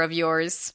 of yours.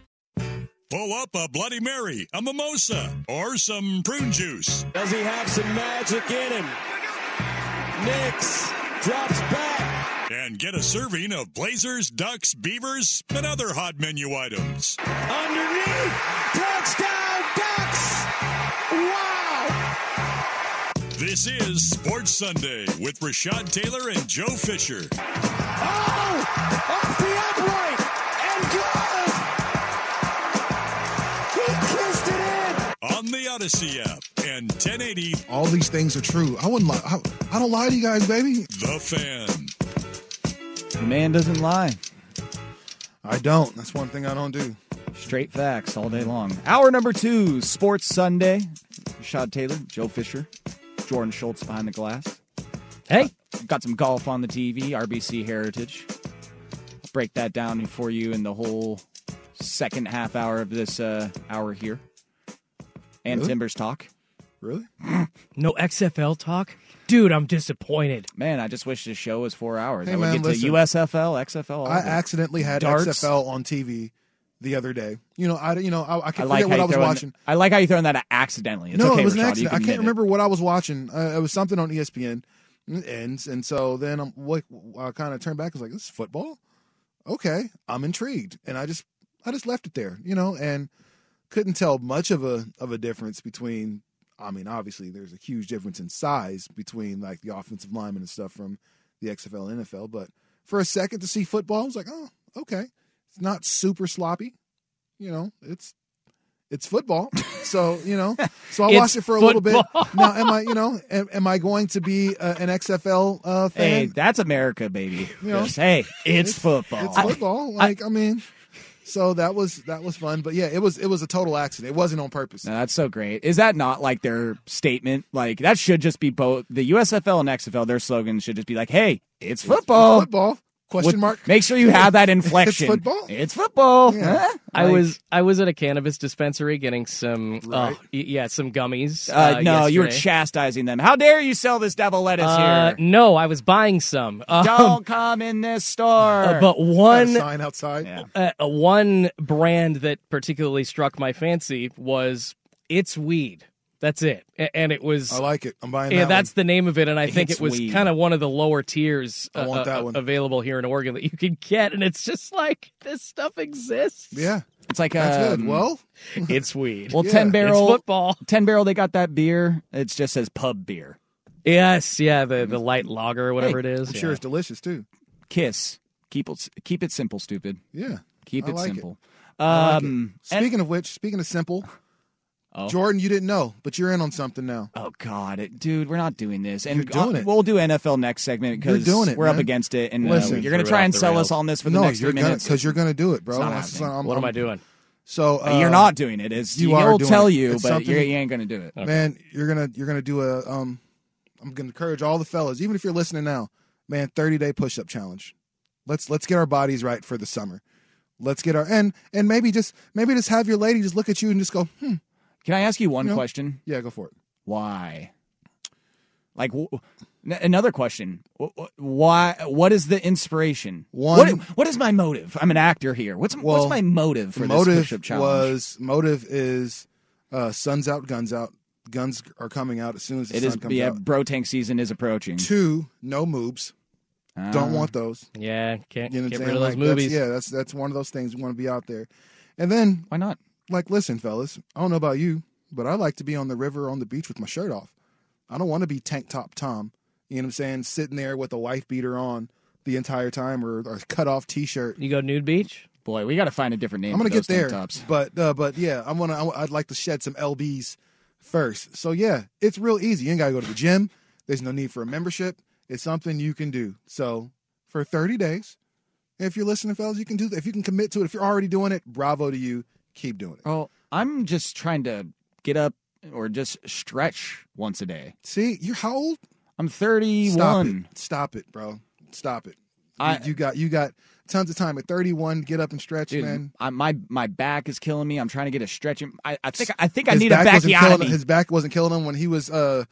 Pull up a Bloody Mary, a mimosa, or some prune juice. Does he have some magic in him? Nix drops back. And get a serving of Blazers, Ducks, Beavers, and other hot menu items. Underneath. Touchdown, Ducks. Wow. This is Sports Sunday with Rashad Taylor and Joe Fisher. Oh, off the upright. And the Odyssey app and 1080 All these things are true. I wouldn't lie. I, I don't lie to you guys, baby. The Fan. The man doesn't lie. I don't. That's one thing I don't do. Straight facts all day long. Hour number two, Sports Sunday. Rashad Taylor, Joe Fisher, Jordan Schultz behind the glass. Hey, Got some golf on the TV, RBC Heritage. Break that down for you in the whole second half hour of this uh, hour here. And Really? Timbers talk. Really? no XFL talk? Dude, I'm disappointed. Man, I just wish this show was four hours. Hey, I would man, get listen. to USFL, XFL. all I of it. accidentally had Darts. XFL on TV the other day. You know, I you know I, I I can't like forget how what I you was throw in- watching. I like how you throwing that out accidentally. It's no, okay, it was an Rashad, you accident. I can can't admit it. remember what I was watching. Uh, it was something on ESPN, and and so then I'm like, I kind of turned back. I was like, this is football. Okay, I'm intrigued, and I just I just left it there, you know, and couldn't tell much of a of a difference between. I mean, obviously, there's a huge difference in size between like the offensive linemen and stuff from the XFL and NFL. But for a second to see football, I was like, oh, okay, it's not super sloppy, you know, it's it's football. So you know, so I watched it for a little bit. Now, am I, you know, am, am I going to be uh, an XFL uh, fan? Hey, that's America, baby. You know, Just, hey, it's, football. It's football. Like I, mean, so that was that was fun. But yeah, it was it was a total accident. It wasn't on purpose. No, that's so great. Is that not like their statement? Like that should just be both the USFL and XFL. Their slogan should just be like, "Hey, it's football." football? Question With- mark. Make sure you have that inflection. It's football? It's football. Yeah. Huh? I Like, was I was at a cannabis dispensary getting some Right. oh, y- yeah some gummies. Uh, no, you were chastising them. How dare you sell this devil lettuce Uh, here? no, I was buying some. Um, Don't come in this store. uh, but Got a one sign outside. Yeah. uh, uh, one brand that particularly struck my fancy was it's weed. That's it, and it was I like it. I'm buying yeah, that. that's one. the name of it, and I think it was kind of one of the lower tiers I want uh, that uh, one. available here in Oregon that you can get, and it's just like this stuff exists. yeah. it's like That's um. Well, it's weed. well, Yeah. ten it's barrel, football. ten barrel. They got that beer. It just says pub beer. Yes, yeah, the the light lager or whatever Hey, it is. I'm yeah. sure it's delicious too. Kiss. Keep it. Keep it simple. Stupid. Yeah. Keep I it like it. simple. I like it. Um. and- Speaking of which, speaking of simple, Oh. Jordan, you didn't know, but you're in on something now. Oh God, it, dude, we're not doing this, and You're doing uh, it. we'll do NFL next segment because You're doing it, we're up against it, and uh, Listen. you're gonna try and sell rails. us on this for the no, next you're three gonna minutes. because you're gonna do it, bro. It's not That's- I'm- What am I I'm- doing? So uh, you're not doing it. It's you he'll are doing tell it. you, It's but you're, you ain't gonna do it. man you're gonna you're gonna do a um i'm gonna encourage all the fellas even if you're listening now man 30 day push-up challenge let's let's get our bodies right for the summer let's get our and and maybe just maybe just have your lady just look at you and just go hmm Can I ask you one You know- question? yeah go for it Why? Like w- n- another question. Wh- wh- Why? What is the inspiration? One- What, what is my motive? I'm an actor here. What's Well, what's my motive for the this motive push-up challenge? was motive is uh suns out guns out guns are coming out as soon as the it sun is comes yeah. out Bro tank season is approaching. two no moves Don't Ah. want those. Yeah, can't You know get saying? rid of those Like, that's- movies. Yeah, that's that's one of those things we want to be out there. And then, Why not? Like, listen, fellas, I don't know about you, but I like to be on the river on the beach with my shirt off. I don't want to be tank top Tom. You know what I'm saying? Sitting there with a wife beater on the entire time or, or cut off t shirt. You go nude beach? Boy, we got to find a different name. I'm gonna get there, Tops. but uh, but yeah, I'm gonna. I- I'd like to shed some lbs first. So yeah, it's real easy. You ain't gotta go to the gym. There's no need for a membership. It's something you can do. So for 30 days, if you're listening, fellas, you can do. If you can commit to it, if you're already doing it, bravo to you. Keep doing it. Oh, I'm just trying to get up or just stretch once a day. See, you're how old? I'm Stop 31. it. Stop it, bro. Stop it. I- you, you got you got tons of time at 31. Get up and stretch, Dude, man. I, my my back is killing me. I'm trying to get a stretch. I, I think I think I His need a back wasn't backiotomy. His back wasn't killing him when he was uh,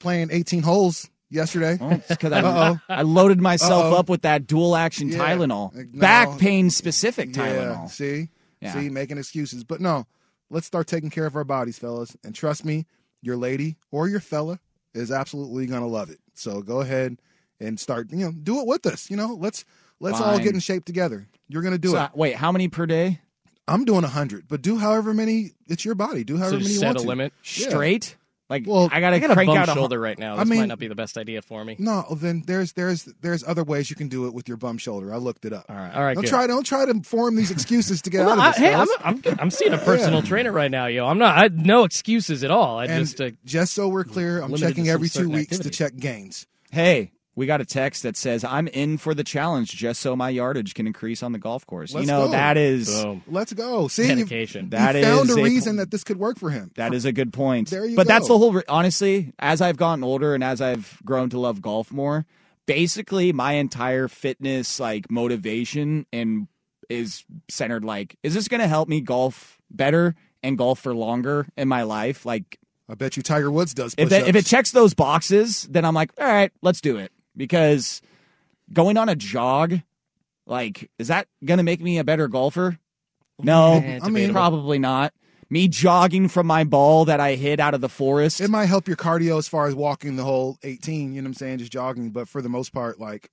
playing 18 holes yesterday. Oh, it's because I. I loaded myself Uh-oh. up with that dual action Yeah. Tylenol, no. back pain specific Yeah, Tylenol. see, Yeah. see, making excuses. But no, let's start taking care of our bodies, fellas. And trust me, your lady or your fella is absolutely gonna love it. So go ahead and start. You know, do it with us. You know, let's let's all get in shape together. You're gonna do So, it. wait, how many per day? I'm doing a hundred, but do however many. It's your body. Do however So many just you set want a to. limit. Yeah. Straight? Like, Well, I gotta I got a crank bum out a shoulder right now. I This mean- might not be the best idea for me. No, then there's there's there's other ways you can do it with your bum shoulder. I looked it up. All right, all right. Don't good. try don't try to form these excuses to get Well, out of I- this. hey, I'm. I'm I'm seeing a personal trainer right now, yo. I'm not. I no excuses at all. I and just uh, just so we're clear, I'm checking every two weeks to check gains. Hey, we got a text that says I'm in for the challenge just so my yardage can increase on the golf course. Let's you know go. that is boom Let's go. See, you dedication. That you found is a a reason po- that this could work for him. that is a good point. There you but that's the whole. Re- honestly, as I've gotten older and as I've grown to love golf more, basically my entire fitness like motivation and is centered like, is this going to help me golf better and golf for longer in my life? Like, I bet you Tiger Woods does. if that, if it checks those boxes, then I'm like, all right, let's do it. Because going on a jog, like, is that going to make me a better golfer? No, Eh, I mean, probably not. Me jogging from my ball that I hit out of the forest. it might help your cardio as far as walking the whole 18. You know what I'm saying? Just jogging, but for the most part, like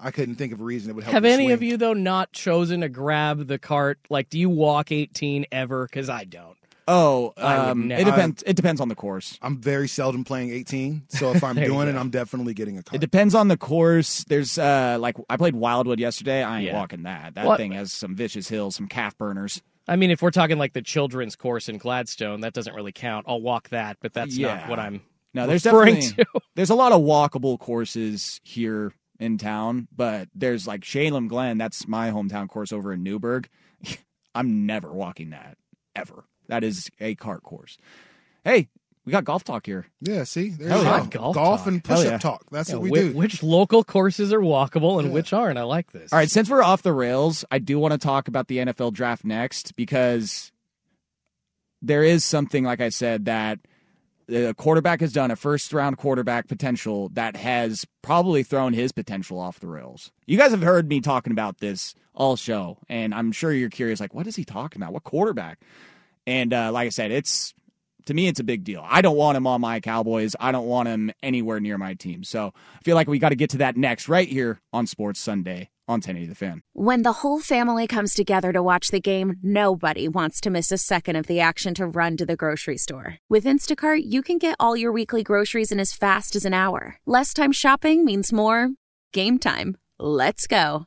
I couldn't think of a reason it would help. Have any swing. of you though not chosen to grab the cart? Like, do you walk 18 ever? Because I don't. Oh, um, it depends. It depends on the course. I'm very seldom playing 18, so if I'm doing it. I'm definitely getting a car. It depends on the course. There's uh, like I played Wildwood yesterday. I ain't Yeah. walking that. That What- thing has some vicious hills, some calf burners. I mean, if we're talking like the children's course in Gladstone, that doesn't really count. I'll walk that, but that's Yeah. not what I'm. No, there's referring definitely to. there's a lot of walkable courses here in town, but there's like Chehalem Glen. That's my hometown course over in Newberg. I'm never walking that ever. That is a cart course. Hey, we got golf talk here. yeah, see, there Hell you yeah. go. Golf Golf talk. and Hell push-up yeah. talk. That's Yeah, what we whi- do. Which local courses are walkable and Yeah. which aren't? I like this. All right, since we're off the rails, I do want to talk about the NFL draft next because there is something, like I said, that the quarterback has done a first round quarterback potential that has probably thrown his potential off the rails. You guys have heard me talking about this all show, and I'm sure you're curious, like, what is he talking about? What quarterback? And uh, like I said, it's to me, it's a big deal. I don't want him on my Cowboys. I don't want him anywhere near my team. So I feel like we got to get to that next, right here on Sports Sunday on 1080 The Fan. When the whole family comes together to watch the game, nobody wants to miss a second of the action to run to the grocery store. With Instacart, you can get all your weekly groceries in as fast as an hour. Less time shopping means more game time. Let's go.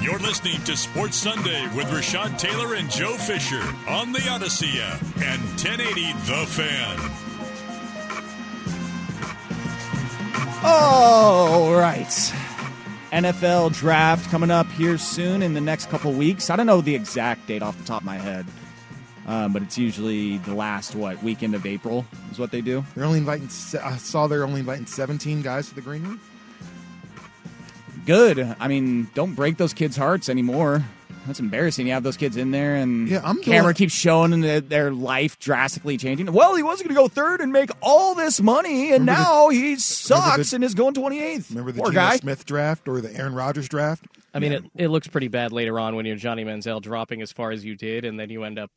You're listening to Sports Sunday with Rashad Taylor and Joe Fisher on the Odyssey app and 1080 The Fan. All right. NFL draft coming up here soon in the next couple weeks. I don't know the exact date off the top of my head, um, but it's usually the last what weekend of April is what they do. They're only inviting. se- I saw they're only inviting 17 guys to the green room. Good. I mean, don't break those kids' hearts anymore. That's embarrassing. You have those kids in there, and Yeah, I'm camera doing- keeps showing that their life drastically changing. Well, he wasn't going to go third and make all this money, and Remember the- now he sucks the- and is going 28th. Remember the Poor Geno guy. Smith draft or the Aaron Rodgers draft? I mean, it, it looks pretty bad later on when you're Johnny Manziel dropping as far as you did, and then you end up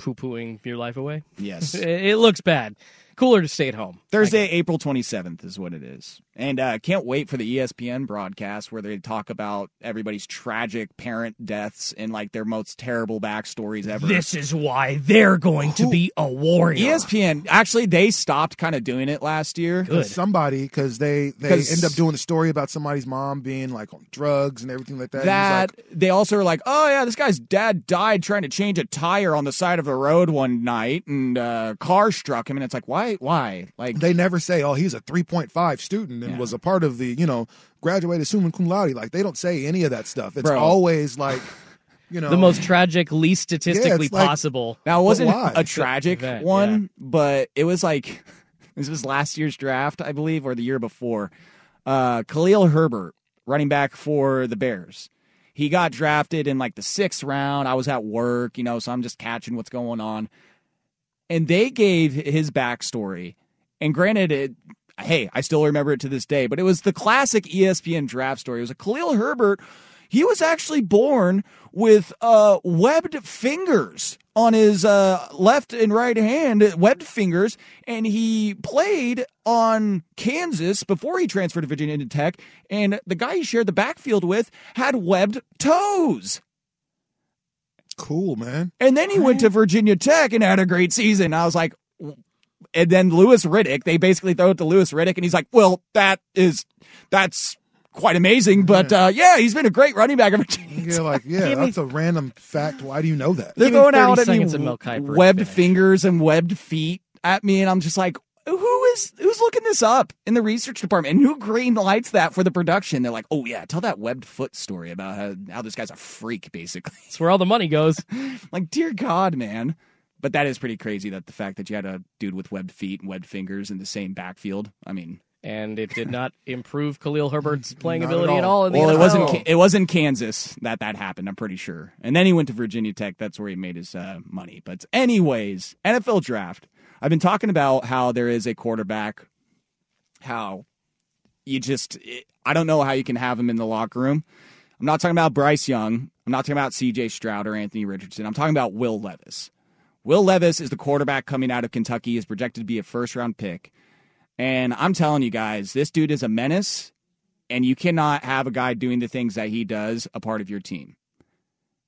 poo pooing your life away. Yes. It, it looks bad. Cooler to stay at home. Thursday, April 27th is what it is. And uh, can't wait for the ESPN broadcast where they talk about everybody's tragic parent deaths and like their most terrible backstories ever. This is why they're going to be a warrior. ESPN, actually, they stopped kind of doing it last year. Good. Somebody because they they 'Cause- end up doing a story about somebody's mom being like on drugs and everything like that. That he's they also are like, oh yeah, this guy's dad died trying to change a tire on the side of the road one night, and uh, car struck him, and it's like, why, why? Like, like, they never say, "Oh, he's a 3.5 student and Yeah. was a part of the you know graduated summa cum laude." Like they don't say any of that stuff. It's Bro. always like you know the most tragic, least statistically like- possible. Now it wasn't a tragic Event, one, but it was like this was last year's draft, I believe, or the year before. Uh, Khalil Herbert, running back for the Bears. He got drafted in like the sixth round. I was at work, you know, so I'm just catching what's going on. And they gave his backstory. And granted, it, hey, I still remember it to this day, but it was the classic ESPN draft story. It was a Khalil Herbert. He was actually born with uh, webbed fingers on his uh, left and right hand, webbed fingers, and he played on Kansas before he transferred to Virginia Tech. And the guy he shared the backfield with had webbed toes. cool, man. And then he went to Virginia Tech and had a great season. I was like, and then Louis Riddick, they basically throw it to Louis Riddick, and he's like, well, that is, that's quite amazing. But uh, yeah, he's been a great running back. at Virginia You're like, yeah, Give me- that's a random fact. Why do you know that? They're Give me throwing 30 out at me of Mel webbed finish. fingers and webbed feet at me, and I'm just like, who is who's looking this up in the research department, and who green lights that for the production? They're like, oh yeah, tell that webbed foot story about how, how this guy's a freak, basically. That's where all the money goes. like, dear God, man. But that is pretty crazy that the fact that you had a dude with webbed feet and webbed fingers in the same backfield. I mean, And it did not improve Khalil Herbert's playing Not at ability at all. all. in the well, it wasn't it wasn't Kansas that that happened. I'm pretty sure. And then he went to Virginia Tech. That's where he made his uh, money. But anyways, NFL draft. I've been talking about how there is a quarterback. How you just I don't know how you can have him in the locker room. I'm not talking about Bryce Young. I'm not talking about C.J. Stroud or Anthony Richardson. I'm talking about Will Levis. Will Levis is the quarterback coming out of Kentucky. Is projected to be a first round pick. And I'm telling you guys, this dude is a menace and you cannot have a guy doing the things that he does a part of your team.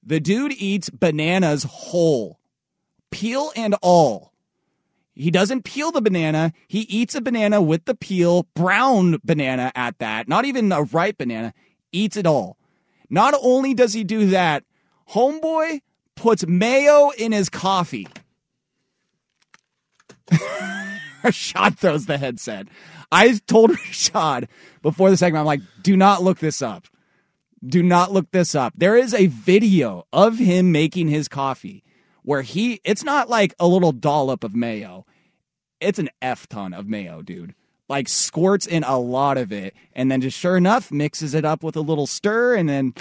The dude eats bananas whole, peel and all. He doesn't peel the banana. He eats a banana with the peel, brown banana at that, not even a ripe banana, eats it all. Not only does he do that, homeboy puts mayo in his coffee. Rashad throws the headset. I told Rashad before the segment, I'm like, do not look this up. Do not look this up. There is a video of him making his coffee where he, it's not like a little dollop of mayo. It's an F ton of mayo, dude. Like squirts in a lot of it and then just sure enough mixes it up with a little stir and then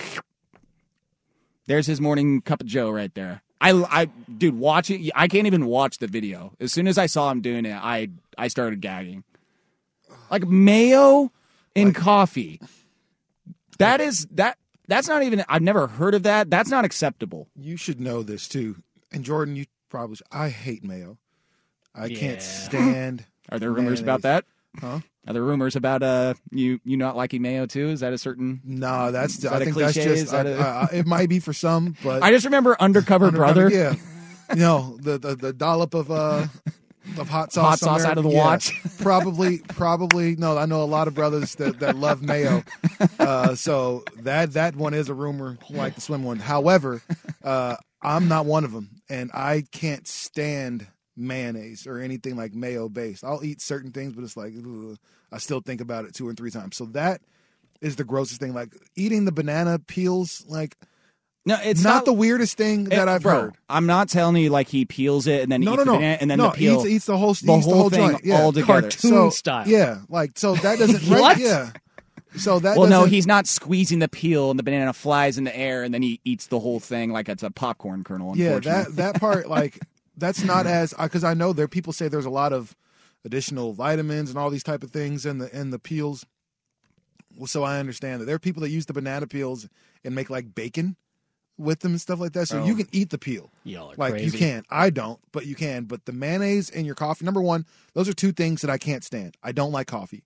there's his morning cup of Joe right there. I, I, dude, watch it. I can't even watch the video. As soon as I saw him doing it, I, I started gagging. Like mayo in coffee. That is that that's not even I've never heard of that. That's not acceptable. You should know this too. And Jordan, you probably should. I hate mayo. I Yeah. can't stand. Are there rumors about that? Huh? Are there rumors about uh you you not liking mayo too? Is that a certain No, that's. That I think cliche? that's just. That I- a- I- it might be for some, but I just remember Undercover, Undercover- Brother. Yeah. No, the, the the dollop of uh of hot sauce. Hot sauce somewhere. out of the Yeah. watch. probably, probably. No, I know a lot of brothers that, that love mayo. Uh, so that that one is a rumor, like the swim one. However, uh, I'm not one of them, and I can't stand mayonnaise or anything like mayo based. I'll eat certain things, but it's like ugh, I still think about it two or three times. So that is the grossest thing. Like eating the banana peels, like. No, it's not, not- the weirdest thing that Eh, I've bro, heard. I'm not telling you like he peels it and then No, eats no, the no. banana and then no, the peel eats, eats the whole, the eats whole the whole thing joint. Yeah. all together. Cartoon so, style. Yeah, like so that doesn't right, yeah. So that well, no, he's not squeezing the peel and the banana flies in the air and then he eats the whole thing like it's a popcorn kernel. yeah that that part like that's not as because I know there people say there's a lot of additional vitamins and all these type of things in the in the peels. Well, so I understand that there are people that use the banana peels and make like bacon with them and stuff like that. So Oh. you can eat the peel. Y'all are like you crazy. can. I don't, but you can. But the mayonnaise in your coffee, number one, those are two things that I can't stand. I don't like coffee.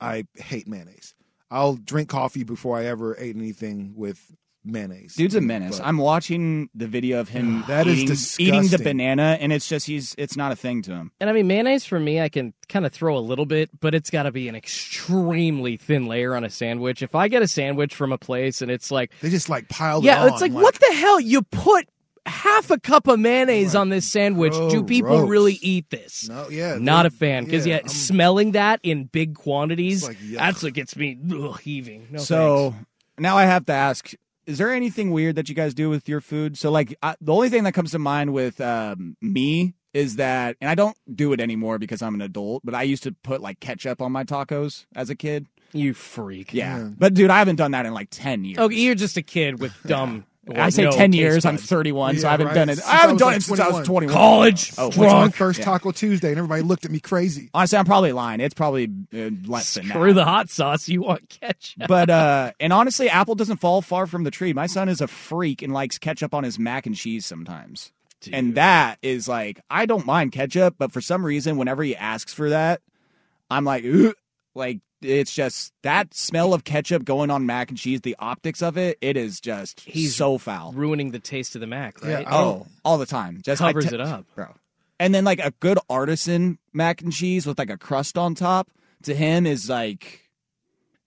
I hate mayonnaise. I'll drink coffee before I ever ate anything with mayonnaise. Dude's a menace. But- I'm watching the video of him That is eating, eating the banana, and it's just he's it's not a thing to him. And I mean, mayonnaise for me, I can kind of throw a little bit, but it's got to be an extremely thin layer on a sandwich. If I get a sandwich from a place and it's like, they just like piled. yeah, it it's on, like, what the hell? You put half a cup of mayonnaise on this sandwich. Do Gross. people really eat this? No, yeah, Not a fan because yeah, yeah, smelling that in big quantities, like, that's what gets me ugh, heaving. No so thanks. now I have to ask: Is there anything weird that you guys do with your food? So like I, the only thing that comes to mind with um, me is that, and I don't do it anymore because I'm an adult. But I used to put like ketchup on my tacos as a kid. you freak. Yeah, Yeah. but dude, I haven't done that in like ten years. Oh, you're just a kid with dumb. I say no ten taste years. I'm buds. 31, so I haven't right. done it. Since I haven't I done like, it since I was 21. 21. College, Oh, Went my drunk. first Yeah. Taco Tuesday, and everybody looked at me crazy. Honestly, I'm probably lying. It's probably uh, less than Screw that. the hot sauce. You want ketchup? but uh and honestly apple doesn't fall far from the tree my son is a freak and likes ketchup on his mac and cheese sometimes and that is like i don't mind ketchup but for some reason whenever he asks for that i'm like Ugh. like it's just that smell of ketchup going on mac and cheese the optics of it it is just He's so foul. ruining the taste of the mac, right? Yeah, oh. all the time. Just Covers te- it up. bro. And then like a good artisan mac and cheese with like a crust on top to him is like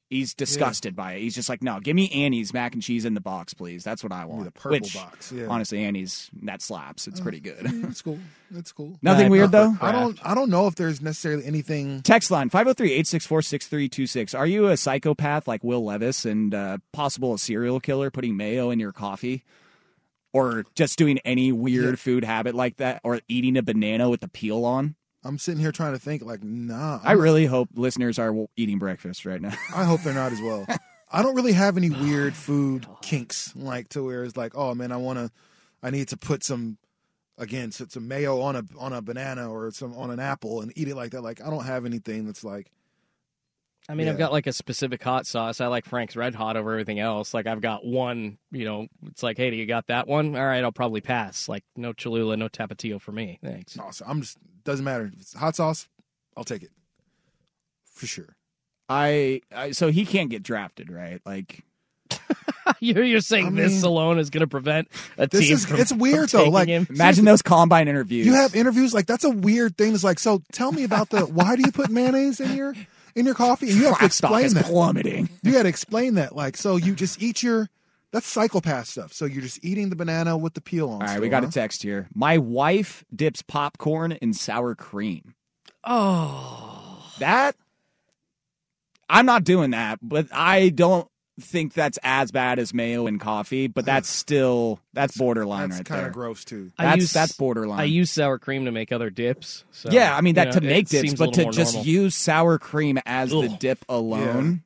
he's disgusted by it he's just like no give me annie's mac and cheese in the box please that's what i want the purple Which, box, yeah. honestly annie's that slaps it's pretty good Yeah, it's cool. It's cool. nothing Bad weird though I don't. I don't know if there's necessarily anything. Text line 503-864-6326. Are you a psychopath like Will Levis and uh, possible a serial killer putting mayo in your coffee? Or just doing any weird Yeah. food habit like that? Or eating a banana with the peel on? I'm sitting here trying to think. Like, nah. I really hope listeners are eating breakfast right now. I hope they're not as well. I don't really have any weird food kinks, like to where it's like, oh man, I want to, I need to put some, again, some, some mayo on a on a banana or some on an apple and eat it like that. Like, I don't have anything that's like, I mean, I've got like a specific hot sauce. I like Frank's Red Hot over everything else. Like I've got one, you know, it's like, hey, do you got that one? All right, I'll probably pass. Like no Cholula, no Tapatio for me. Thanks. no, so I'm just doesn't matter. If it's hot sauce, I'll take it for sure. I, I so he can't get drafted, right? Like you're, you're saying I this mean- alone is going to prevent a This team is from it's weird from though. taking Like, him? imagine those combine interviews. you have interviews like that's a weird thing. It's like, so tell me about the why do you put mayonnaise in your in your coffee? And you have to crack stock explain is that. plummeting. You got to explain that. Like, so you just eat your that's psychopath stuff. So you're just eating the banana with the peel on. All right, still, we got huh? a text here. My wife dips popcorn in sour cream. Oh, That I'm not doing that, but I don't think that's as bad as mayo and coffee, but that's still that's borderline That's right kind there. of gross too. I That's use- that's borderline. I use sour cream to make other dips. So, yeah, I mean that you to know, make dips, seems a but to more just normal. use sour cream as the Ugh. dip alone.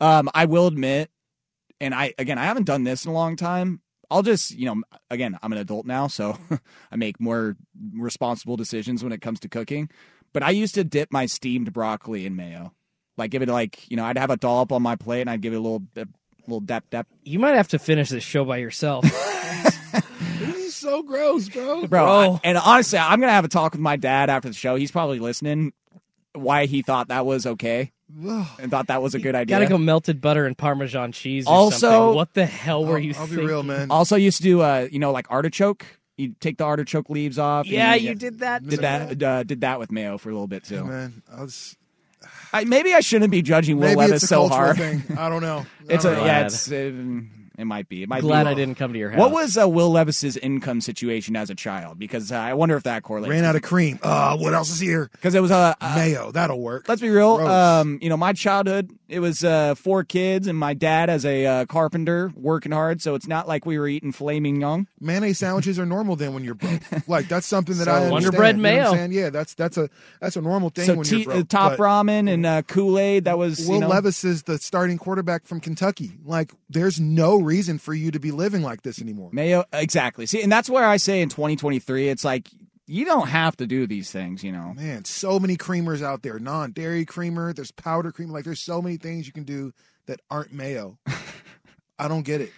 Um, I will admit, and I again I haven't done this in a long time. I'll just you know again I'm an adult now, so I make more responsible decisions when it comes to cooking. But I used to dip my steamed broccoli in mayo. Like give it like you know, I'd have a dollop on my plate and I'd give it a little a little dap dap. You might have to finish this show by yourself. This is so gross, bro. Bro, I- and honestly, I'm gonna have a talk with my dad after the show. He's probably listening. Why he thought that was okay and thought that was a good idea. Gotta go melted butter and Parmesan cheese. Or Also- something. what the hell were I'll- you? I'll be real, man. Also used to do uh, you know, like artichoke. You take the artichoke leaves off. and Yeah, you did that. Did that? Uh, did that with mayo for a little bit too. man, I was, I, maybe I shouldn't be judging Will maybe Levis it's a so cultural hard. thing. I don't know. It's I a don't know. yeah. Glad. It's uh, it might be. It might Glad be. I didn't come to your house. What was uh, Will Levis's income situation as a child? Because uh, I wonder if that correlates. ran out of cream. Uh, what else is here? because it was a. Uh, Mayo. That'll work. let's be real. Gross. Um, you know, my childhood it was uh, four kids and my dad as a uh, carpenter working hard. So it's not like we were eating flaming young. mayonnaise sandwiches are normal then when you're broke. Like that's something that So- I Wonder understand, Bread you know what I'm mayo. saying? Yeah, that's that's a that's a normal thing so when t- you're broke. top but ramen and uh, Kool Aid. That was Will you know, Levis is the starting quarterback from Kentucky. Like, there's no reason for you to be living like this anymore. mayo. Exactly. See, and that's where I say in 2023, it's like you don't have to do these things. You know. Man, so many creamers out there. Non-dairy creamer. There's powder cream, Like, there's so many things you can do that aren't mayo. I don't get it.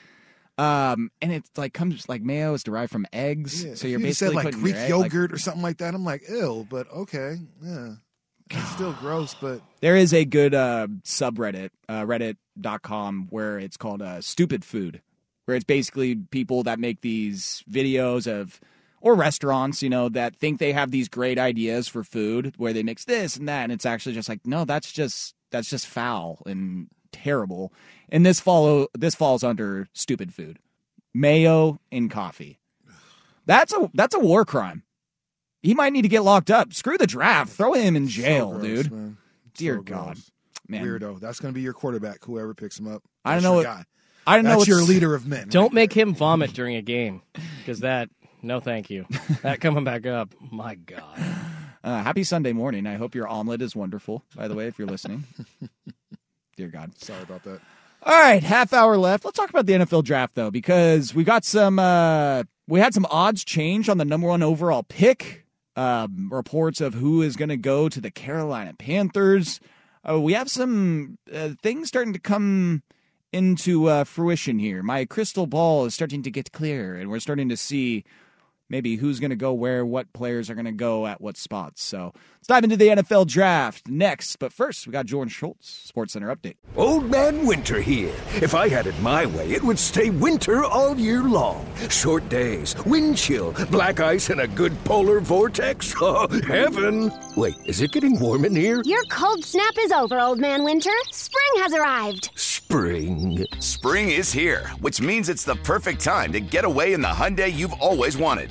Um, and it's like comes like mayo is derived from eggs, Yeah, so you're you basically said like Greek egg- like- yogurt or something like that. I'm like, ill, but okay, yeah, it's still gross. But There is a good uh, subreddit, uh, reddit.com, where it's called uh, Stupid Food, where it's basically people that make these videos of, or restaurants, you know, that think they have these great ideas for food where they mix this and that. And it's actually just like, no, that's just, that's just foul and terrible. And this follow, this falls under stupid food, mayo in coffee. That's a, that's a war crime. He might need to get locked up. Screw the draft. Throw him in jail, so gross, dude. man. Dear So God. Man. weirdo. That's going to be your quarterback. Whoever picks him up. I don't know your what- guy. I don't know That's what's- your leader of men. Don't right make him vomit during a game, because that. No, thank you. That coming back up. My God. Uh, happy Sunday morning. I hope your omelet is wonderful, by the way, if you're listening. Dear God. Sorry about that. All right, half hour left. Let's talk about the NFL draft, though, because we got some, uh, we had some odds change on the number one overall pick. Um, reports of who is going to go to the Carolina Panthers. Uh, we have some uh, things starting to come into uh, fruition here. My crystal ball is starting to get clear, and we're starting to see maybe who's going to go where, what players are going to go at what spots. So let's dive into the NFL draft next. But first, we got Jordan Schultz, Sports Center update. Old Man Winter here. If I had it my way, it would stay winter all year long. Short days, wind chill, black ice, and a good polar vortex. Oh, heaven! Wait, is it getting warm in here? Your cold snap is over, Old Man Winter. Spring has arrived. Spring. Spring is here, which means it's the perfect time to get away in the Hyundai you've always wanted.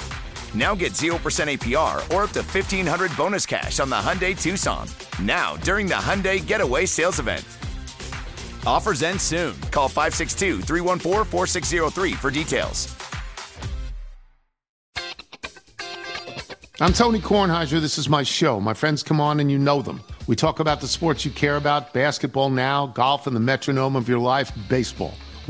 Now get 0% APR or up to 1500 bonus cash on the Hyundai Tucson. Now, during the Hyundai Getaway Sales Event. Offers end soon. Call 562 314 4603 for details. I'm Tony Kornheiser. This is my show. My friends come on and you know them. We talk about the sports you care about basketball now, golf, and the metronome of your life, baseball.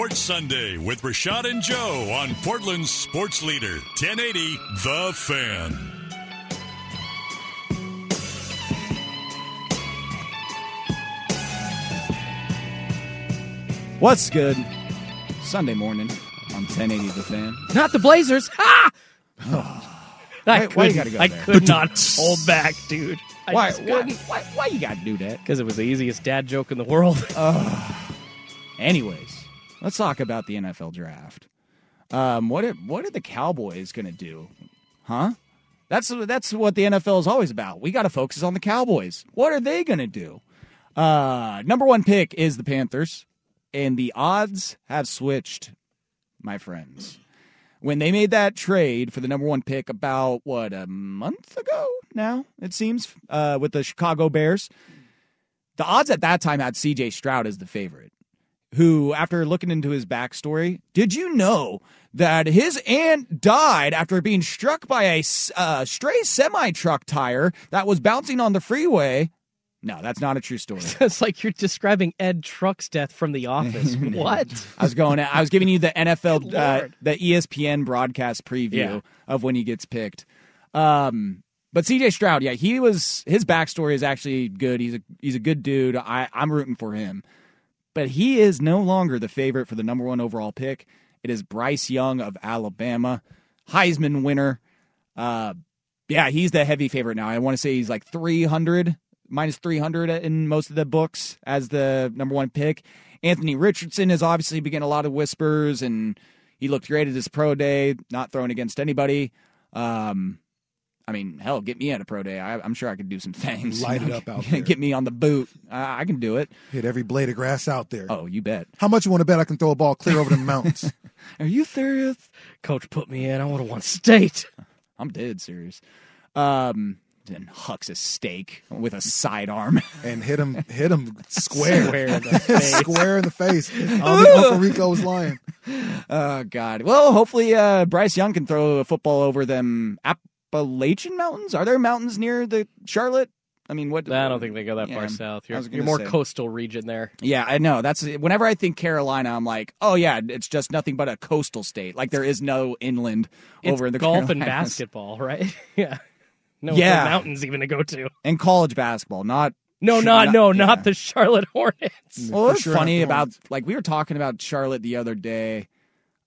Sports Sunday with Rashad and Joe on Portland's Sports Leader, 1080 The Fan. What's good? Sunday morning on 1080 The Fan. Not the Blazers. Ha! I Why- could, why you gotta go I there? could not hold back, dude. I Why, just why, why, why you got to do that? Because it was the easiest dad joke in the world. Anyways, let's talk about the NFL draft. Um, what are, what are the Cowboys going to do? Huh? That's that's what the NFL is always about. We got to focus on the Cowboys. What are they going to do? Uh, number one pick is the Panthers, and the odds have switched, my friends. When they made that trade for the number one pick about what a month ago now, it seems, uh, with the Chicago Bears, the odds at that time had C.J. Stroud as the favorite. Who, after looking into his backstory, did you know that his aunt died after being struck by a uh, stray semi truck tire that was bouncing on the freeway? No, that's not a true story. it's like you're describing Ed Truck's death from The Office. what? I was going. I was giving you the NFL, uh, the ESPN broadcast preview Yeah. of when he gets picked. Um, but CJ Stroud, yeah, he was. His backstory is actually good. He's a he's a good dude. I I'm rooting for him. But he is no longer the favorite for the number one overall pick. It is Bryce Young of Alabama, Heisman winner. Uh, yeah, he's the heavy favorite now. I want to say he's like 300, minus 300 in most of the books as the number one pick. Anthony Richardson has obviously begun a lot of whispers, and he looked great at his pro day, not throwing against anybody. Um, I mean, hell, get me at a pro day. I, I'm sure I could do some things. Light You it up out there. Get me on the boot. I, I can do it. Hit every blade of grass out there. Oh, you bet. How much you want to bet I can throw a ball clear over the mountains? Are you serious? Coach put me in. I would have won state. I'm dead serious. Um, then hucks a steak with a sidearm and hit him, hit him square, Square in the face. square in the face. I don't think Uncle Rico was lying. Oh God. Well, hopefully uh, Bryce Young can throw a football over them Appalachian Mountains. Are there mountains near the Charlotte? I mean, what? I don't think they go that Yeah, far south. I You're, you're more say. coastal region there. Yeah, I know. That's whenever I think Carolina, I'm like, oh yeah, it's just nothing but a coastal state. Like there is no inland It's over in the golf and basketball, right? yeah. No, Yeah. no mountains even to go to. and college basketball, not No, sh- not, no, yeah. not the Charlotte Hornets. Well, For it's sure funny about like we were talking about Charlotte the other day,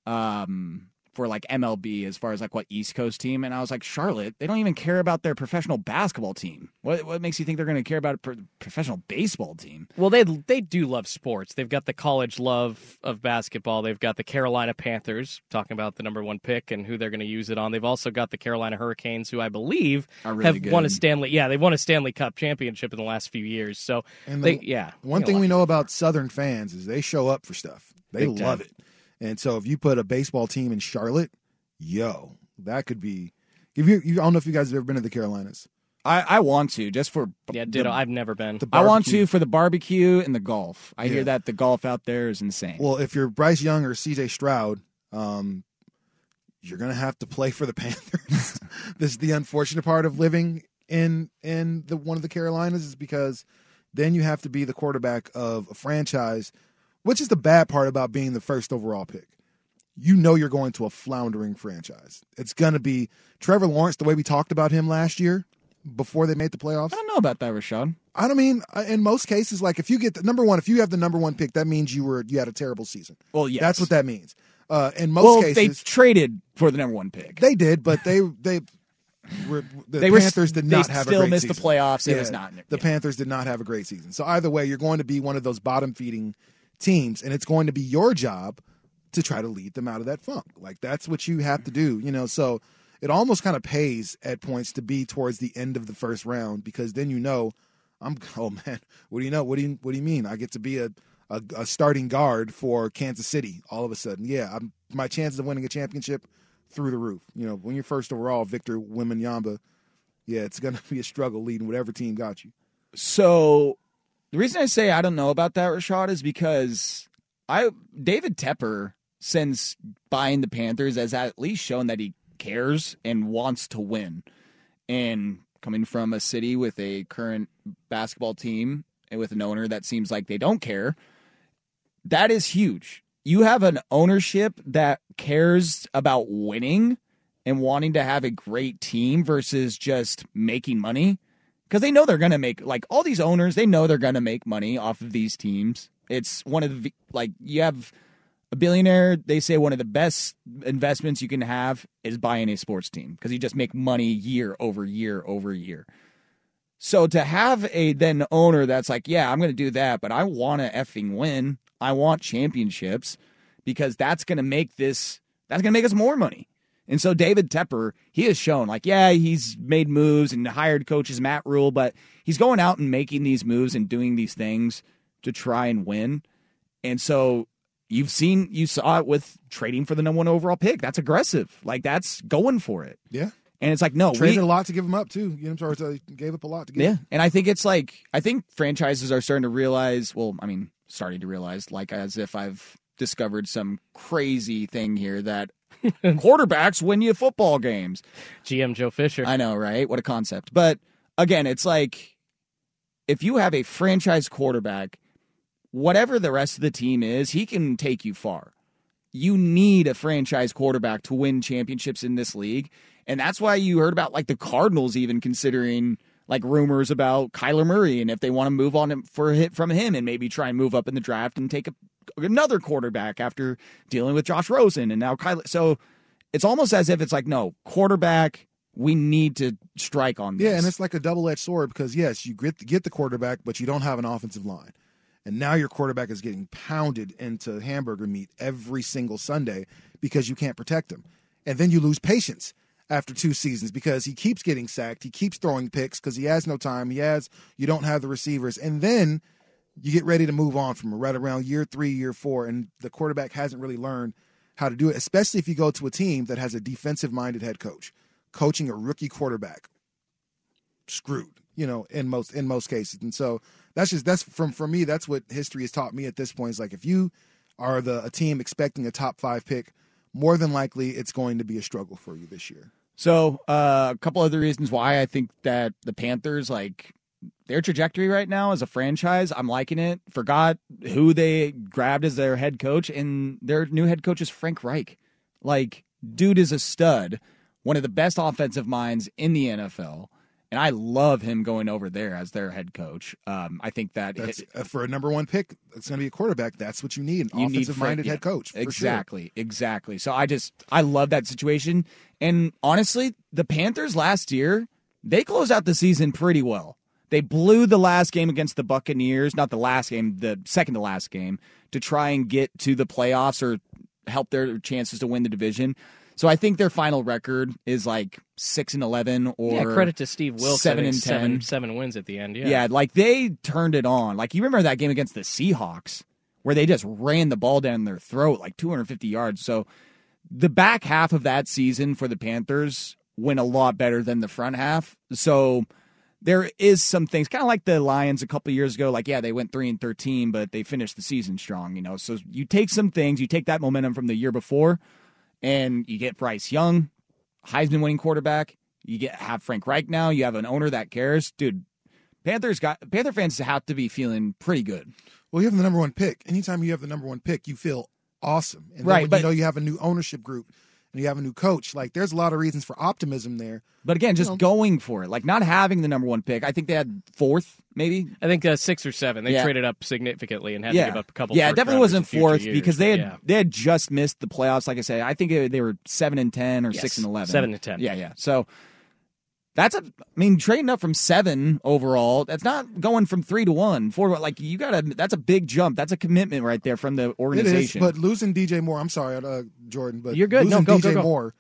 um, for like MLB as far as like what East Coast team, and I was like, Charlotte, they don't even care about their professional basketball team. What what makes you think they're going to care about a pro- professional baseball team? Well, they they do love sports. They've got the college love of basketball. They've got the Carolina Panthers, talking about the number one pick and who they're going to use it on. They've also got the Carolina Hurricanes, who I believe Are really have won a. Stanley. Yeah, they won a Stanley Cup championship in the last few years. So And they, the- yeah, One thing we know about Southern fans is they show up for stuff. They Big love time. it. And so if you put a baseball team in Charlotte, yo, that could be. If you, you, I don't know if you guys have ever been to the Carolinas. I, I want to just for Yeah, ditto. I've never been. The I want to for the barbecue and the golf. I Yeah. hear that the golf out there is insane. Well, if you're Bryce Young or CJ Stroud, um, you're gonna have to play for the Panthers. this is the unfortunate part of living in in the one of the Carolinas is because then you have to be the quarterback of a franchise, which is the bad part about being the first overall pick. You know you're going to a floundering franchise. It's gonna be Trevor Lawrence, the way we talked about him last year before they made the playoffs. I don't know about that, Rashad. I don't mean uh, in most cases, like if you get the number one, if you have the number one pick, that means you were you had a terrible season. Well, yeah, That's what that means. Uh, in most well, they cases, traded for the number one pick. they, did, but they they were the They were- Panthers did not have still a great missed the playoffs. It was not- the Panthers did not have a great season. So either way, you're going to be one of those bottom feeding teams, and it's going to be your job to try to lead them out of that funk. Like that's what you have to mm-hmm. do, you know. So it almost kind of pays at points to be towards the end of the first round because then you know I'm oh man, what do you know? What do you what do you mean? I get to be a a, a starting guard for Kansas City all of a sudden. Yeah, I'm, my chances of winning a championship through the roof. You know, when you're first overall, Victor Wembanyama, yeah, it's going to be a struggle leading whatever team got you. So the reason I say I don't know about that, Rashad, is because I David Tepper, since buying the Panthers, has at least shown that he cares and wants to win. And coming from a city with a current basketball team and with an owner that seems like they don't care, that is huge. You have an ownership that cares about winning and wanting to have a great team versus just making money because they know they're going to make like all these owners they know they're going to make money off of these teams. It's one of the like you have a billionaire they say one of the best investments you can have is buying a sports team because you just make money year over year over year. So to have a then owner that's like yeah i'm going to do that but i want to effing win. I want championships because that's going to make this that's going to make us more money And so David Tepper, he has shown like, yeah, he's made moves and hired coaches, Matt Rhule, but he's going out and making these moves and doing these things to try and win. And so you've seen, you saw it with trading for the number one overall pick. That's aggressive. Like that's going for it. Yeah. And it's like, no, Traded we, a lot to give him up too. You know, sorry, so he gave up a lot to get. yeah. him. And I think it's like, I think franchises are starting to realize, well, I mean, starting to realize, like as if I've discovered some crazy thing here that quarterbacks win you football games. GM Joe Fisher. I know, right? What a concept. But again, it's like if you have a franchise quarterback, whatever the rest of the team is, he can take you far. You need a franchise quarterback to win championships in this league. And that's why you heard about like the Cardinals even considering like rumors about Kyler Murray and if they want to move on him for a hit from him and maybe try and move up in the draft and take a, another quarterback after dealing with Josh Rosen and now Kyler. So it's almost as if it's like, no, quarterback, we need to strike on this. Yeah, and it's like a double edged sword because yes, you get get the quarterback, but you don't have an offensive line, and now your quarterback is getting pounded into hamburger meat every single Sunday because you can't protect him, and then you lose patience after two seasons because he keeps getting sacked, he keeps throwing picks because he has no time, he has you don't have the receivers, and then you get ready to move on from right around year three, year four, and the quarterback hasn't really learned how to do it, especially if you go to a team that has a defensive minded head coach coaching a rookie quarterback screwed you know in most in most cases. And so that's just that's from for me that's what history has taught me at this point is like if you are the a team expecting a top five pick more than likely it's going to be a struggle for you this year. So, uh, a couple other reasons why I think that the Panthers, like their trajectory right now as a franchise, I'm liking it. Forgot who they grabbed as their head coach, and their new head coach is Frank Reich. Like, dude is a stud, one of the best offensive minds in the NFL. And I love him going over there as their head coach. Um, I think that that's uh, for a number one pick it's going to be a quarterback that's what you need an you need offensive minded Frank- head coach for sure. Exactly, exactly. So I just I love that situation. And honestly, the Panthers last year they closed out the season pretty well. They blew the last game against the Buccaneers, not the last game, the second to last game, to try and get to the playoffs or help their chances to win the division. So I think their final record is like six and eleven, or yeah, credit to Steve Wilks. Seven and seven, ten. seven wins at the end. Yeah. Yeah. like they turned it on. Like you remember that game against the Seahawks where they just ran the ball down their throat like 250 yards. So the back half of that season for the Panthers went a lot better than the front half. So there is some things kind of like the Lions a couple years ago. Like, yeah, they went three and 13, but they finished the season strong, you know? So you take some things, you take that momentum from the year before and you get Bryce Young, Heisman winning quarterback. You get have Frank Reich now. You have an owner that cares, dude. Panthers got Panther fans have to be feeling pretty good. well you have the number one pick anytime you have the number one pick you feel awesome and Right, but- you know you have a new ownership group and you have a new coach like there's a lot of reasons for optimism there But again, just You know, going for it, like not having the number one pick. I think they had fourth, maybe. I think uh, six or seven. They Yeah. traded up significantly and had yeah, to give up a couple. Yeah, it definitely wasn't fourth years, because they had yeah. they had just missed the playoffs. Like I said, I think they they were seven and ten or Yes, six and eleven. seven and 10. Yeah, yeah. So that's a. I mean, trading up from seven overall. That's not going from three to one. Four. to- Like you gotta. That's a big jump. That's a commitment right there from the is, organization. but losing DJ Moore, I'm sorry, uh, Jordan, but You're good. No, Losing go, DJ go, go. Moore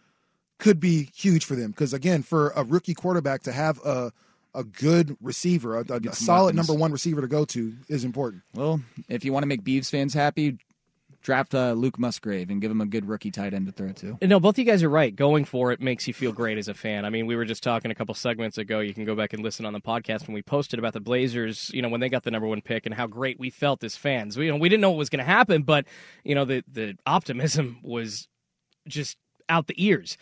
could be huge for them because again, for a rookie quarterback to have a a good receiver, a, a, a solid weapons. number one receiver to go to is important. well, if you want to make Beavs fans happy, draft uh, Luke Musgrave and give him a good rookie tight end to throw to. No, both of you guys are right. Going for it makes you feel great as a fan. I mean, we were just talking a couple segments ago. You can go back and listen on the podcast when we posted about the Blazers. You know, when they got the number one pick and how great we felt as fans. We, you know, we didn't know what was going to happen, but you know, the the optimism was just out the ears.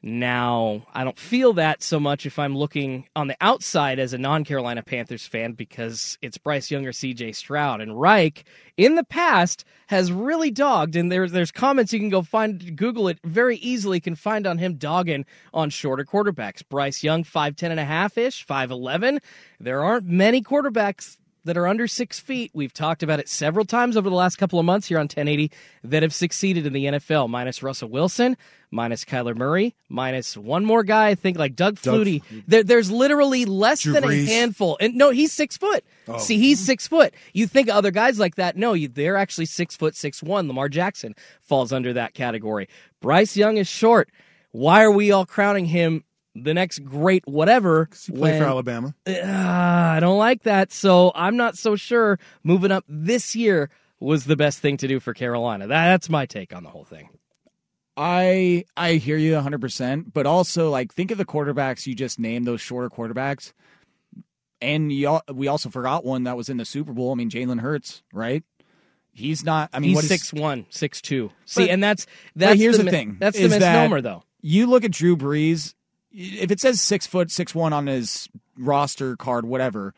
Now, I don't feel that so much if I'm looking on the outside as a non Carolina Panthers fan because it's Bryce Young or CJ Stroud. And Reich, in the past, has really dogged, and there's, there's comments you can go find, Google it very easily, can find on him dogging on shorter quarterbacks. Bryce Young, 5'10 and a half ish, 5'11. There aren't many quarterbacks that are under six feet. We've talked about it several times over the last couple of months here on 1080 that have succeeded in the NFL, minus Russell Wilson, minus Kyler Murray, minus one more guy, I think like Doug Doug- Flutie. There, there's literally less Drew than Brees. a handful. And no, he's six foot. Oh. See, he's six foot. You think other guys like that? No, you, they're actually six foot six one. Lamar Jackson falls under that category. Bryce Young is short. Why are we all crowning him the next great whatever? He played for Alabama. Uh, I don't like that. So I'm not so sure moving up this year was the best thing to do for Carolina. That, that's my take on the whole thing. I I hear you 100%, but also like think of the quarterbacks you just named those shorter quarterbacks. And you, al- we also forgot one that was in the Super Bowl. I mean, Jalen Hurts, right? He's not. I mean, he's what is- six one, six two. See, But- and that's but that's here's the, mi- thing. That's the is that misnomer, though. You look at Drew Brees. If it says six foot six one on his roster card, whatever,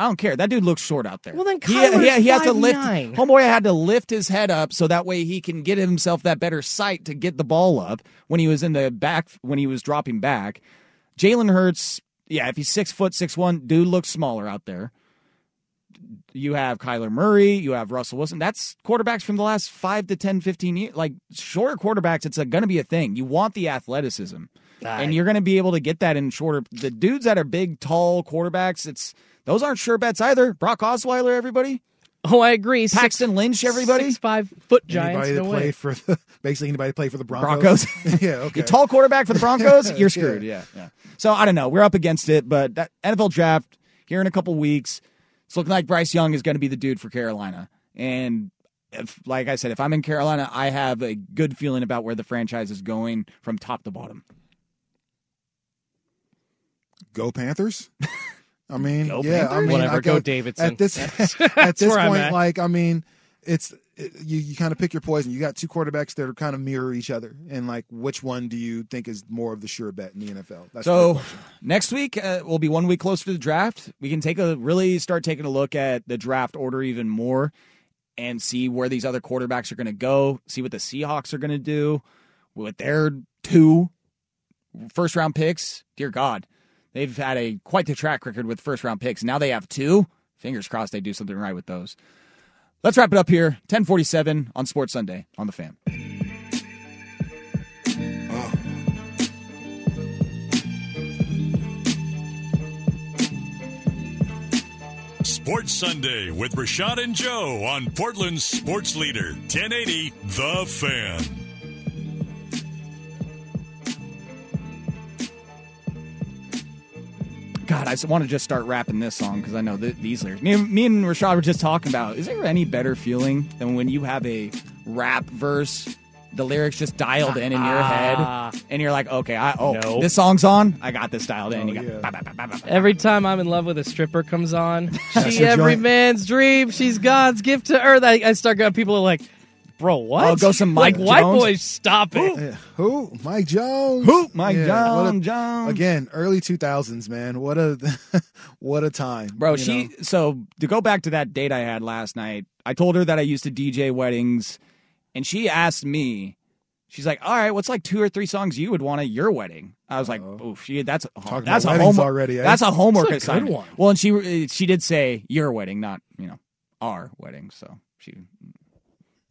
I don't care. That dude looks short out there. Well, then he, Kyler's he, he has to lift. 5'9". Homeboy had to lift his head up so that way he can get himself that better sight to get the ball up when he was in the back when he was dropping back. Jalen Hurts, yeah, if he's six foot six one, dude looks smaller out there. You have Kyler Murray, you have Russell Wilson. That's quarterbacks from the last five to 10, 15 years. Like shorter quarterbacks, it's going to be a thing. You want the athleticism. And you're going to be able to get that in shorter. The dudes that are big, tall quarterbacks, it's those aren't sure bets either. Brock Osweiler, everybody. Oh, I agree. Paxton Lynch, everybody. Six five foot giants. Anybody that no way. played for the, basically anybody that played for the Broncos. Broncos. yeah, okay. You tall quarterback for the Broncos, you're Yeah. screwed. Yeah. yeah. So I don't know. We're up against it, but that NFL draft here in a couple weeks, it's looking like Bryce Young is going to be the dude for Carolina. And if, like I said, if I'm in Carolina, I have a good feeling about where the franchise is going from top to bottom. Go Panthers. I mean, Go yeah, I mean, Whatever, I go got- Davidson. At this at this point, like I mean, it's it, you you kind of pick your poison. You got two quarterbacks that are kind of mirror each other, and like which one do you think is more of the sure bet in the NFL? That's so question. next week uh, will be one week closer to the draft. We can take a really start taking a look at the draft order even more and see where these other quarterbacks are going to go. See what the Seahawks are going to do with their two first round picks. Dear God, they've had a quite the track record with first round picks. Now they have two. Fingers crossed they do something right with those. Let's wrap it up here. 1047 on Sports Sunday on the fan. Sports Sunday with Rashad and Joe on Portland's Sports Leader, 1080 The Fan. God, I want to just start rapping this song because I know th- these lyrics. Me, and- me and Rashad were just talking about. Is there any better feeling than when you have a rap verse, the lyrics just dialed in in your Ah. head, and you're like, okay, I oh No. this song's on. I got this dialed in. Oh, you got yeah. Every time I'm in love with a stripper comes on, That's she every joint. man's dream. She's God's gift to earth. I, I start going. People are like, "Bro, what? Oh, go some like Mike white Jones? boys. Stop it." Yeah. Who? Mike Jones. Who? Mike Yeah, what a- Jones, Jones. Again, early two thousands, man. What a what a time, Bro, she know? so to go back to that date I had last night, I told her that I used to DJ weddings, and she asked me, she's like, "All right, what's like two or three songs you would want at your wedding?" I was like, "Oh, she that's Talking that's a about weddings homework already, eh? That's a homework That's a good assignment." one. Well, and she she did say your wedding, not you know our wedding. So she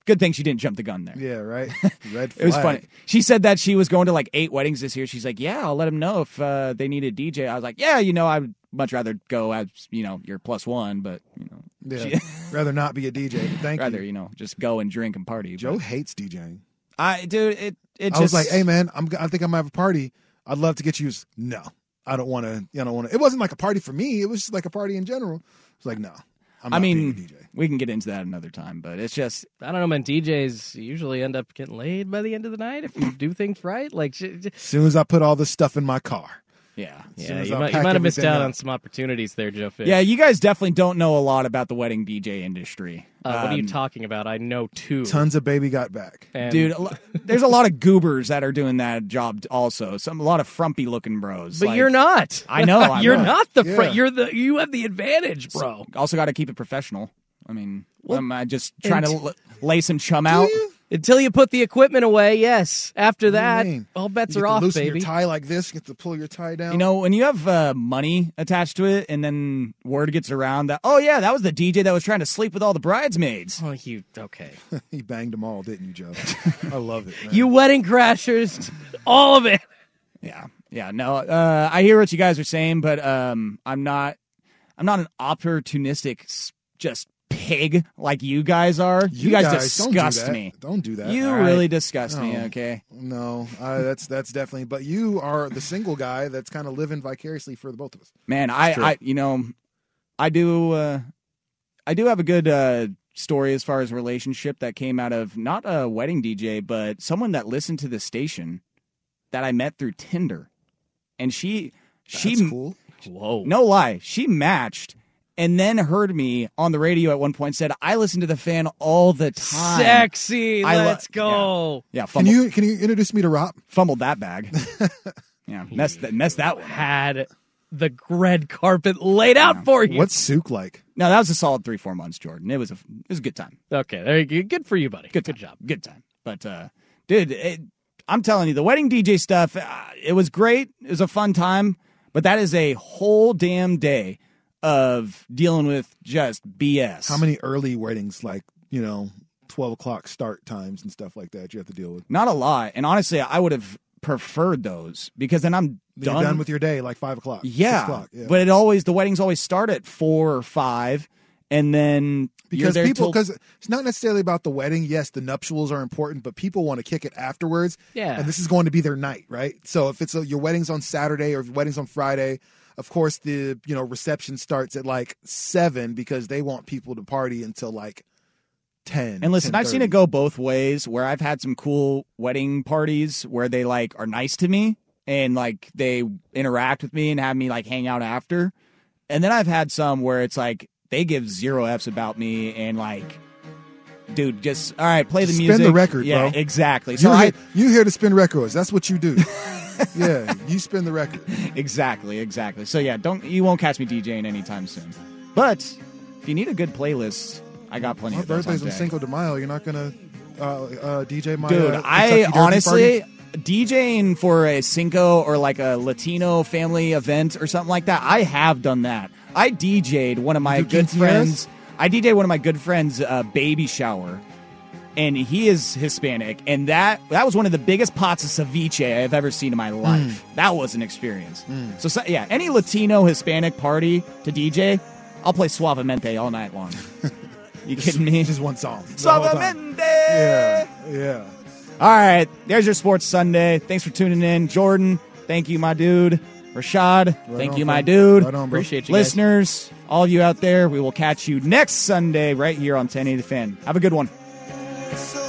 good thing she didn't jump the gun there. Yeah, right. Red flag. It was funny. She said that she was going to like eight weddings this year. She's like, "Yeah, I'll let them know if uh, they need a DJ." I was like, "Yeah, you know, I would much rather go as you know your plus one, but you know, Yeah. she- rather not be a DJ. Thank you. rather you. you know just go and drink and party." Joe But hates DJing. I dude, it it I just was like, "Hey, man, I'm. I think I'm gonna have a party. I'd love to get you." No, I don't want to. I don't want to. It wasn't like a party for me. It was just like a party in general. It's like, no, I'm not I mean, DJ. We can get into that another time, but it's just I don't know, man. DJs usually end up getting laid by the end of the night if you do things right. Like, sh- sh- As soon as I put all this stuff in my car, yeah. Yeah, you might, you might have missed out up. on some opportunities there, Joe Fish. Yeah, you guys definitely don't know a lot about the wedding DJ industry. Uh, what are you Um, talking about? I know two. tons of baby got back. And- Dude, a lo- there's a lot of goobers that are doing that job also. Some a lot of frumpy looking bros. but Like, you're not. I know, I'm you're not. not the Yeah. front. You're the. You have the advantage, bro. Also, got to keep it professional. I mean, Well, am I just trying to l- lay some chum out? Until you put the equipment away, yes. After What do you that, all bets you are get off, loosen baby. Your tie like this. You get to pull your tie down. You know, when you have uh, money attached to it, and then word gets around that, oh yeah, that was the DJ that was trying to sleep with all the bridesmaids. Oh, you okay? he banged them all, didn't you, Joe? I love it. Man. you wedding crashers, all of it. Yeah, yeah. No, uh, I hear what you guys are saying, but um, I'm not. I'm not an opportunistic, just pig like you guys are. You, guys, don't do disgust me. Don't do that. You All right. really disgust me. Okay. No, uh, that's that's definitely. But you are the single guy that's kind of living vicariously for the both of us. Man, I, True. I, you know, I do, uh, I do have a good uh, story as far as relationship that came out of not a wedding DJ, but someone that listened to the station that I met through Tinder, and she, she, cool. Whoa. no lie, she matched. And then heard me on the radio at one point. Said I listen to the fan all the time. Sexy. I Let's go. Yeah, Can fumbled, you can you introduce me to Rob? fumbled that bag. yeah, messed that messed that one. Had the red carpet laid out for you. What's Souk like? No, that was a solid three four months, Jordan. It was a it was a good time. Okay, there you go. Good for you, buddy. Good, Good job. Good time. But uh, dude, it, I'm telling you, the wedding DJ stuff, uh, it was great. It was a fun time, but that is a whole damn day of dealing with just BS. How many early weddings, like you know, twelve o'clock start times and stuff like that, you have to deal with? Not a lot. And honestly, I would have preferred those because then I'm Then done. You're done with your day, like five o'clock. yeah, o'clock, yeah. but it always the weddings always start at four or five, and then you're because there people till- because it's not necessarily about the wedding yes the nuptials are important but people want to kick it afterwards Yeah. and this is going to be their night right so if it's a, your wedding's on saturday or if your wedding's on friday of course the you know reception starts at like seven because they want people to party until like 10 And listen, I've seen it go both ways where I've had some cool wedding parties where they like are nice to me and like they interact with me and have me like hang out after. And then I've had some where it's like they give zero F's about me and like dude, just all right, play the Spin music. the record, yeah, bro. exactly. So you're, I here, you here to spin records that's what you do yeah you spin the record exactly, exactly. So yeah, don't you won't catch me DJing anytime soon. But if you need a good playlist, I got plenty my of those birthday's on. Cinco de Mayo you're not gonna uh, uh, dj my Dude, uh, I honestly party? DJing for a Cinco or like a Latino family event or something like that. I have done that. I DJ'd one of my good friends. I DJ'd one of my good friends' uh, baby shower, and he is Hispanic, and that that was one of the biggest pots of ceviche I've ever seen in my life. Mm. That was an experience. Mm. So, so yeah, any Latino Hispanic party to DJ, I'll play Suavemente all night long. you kidding me? just one song the whole time. Suavemente. yeah yeah All right, there's your Sports Sunday. Thanks for tuning in, Jordan. Thank you, my dude. Rashad, thank on, you, my dude. Right on. Appreciate you guys. Listeners, all of you out there, we will catch you next Sunday right here on 1080 The Fan. Have a good one so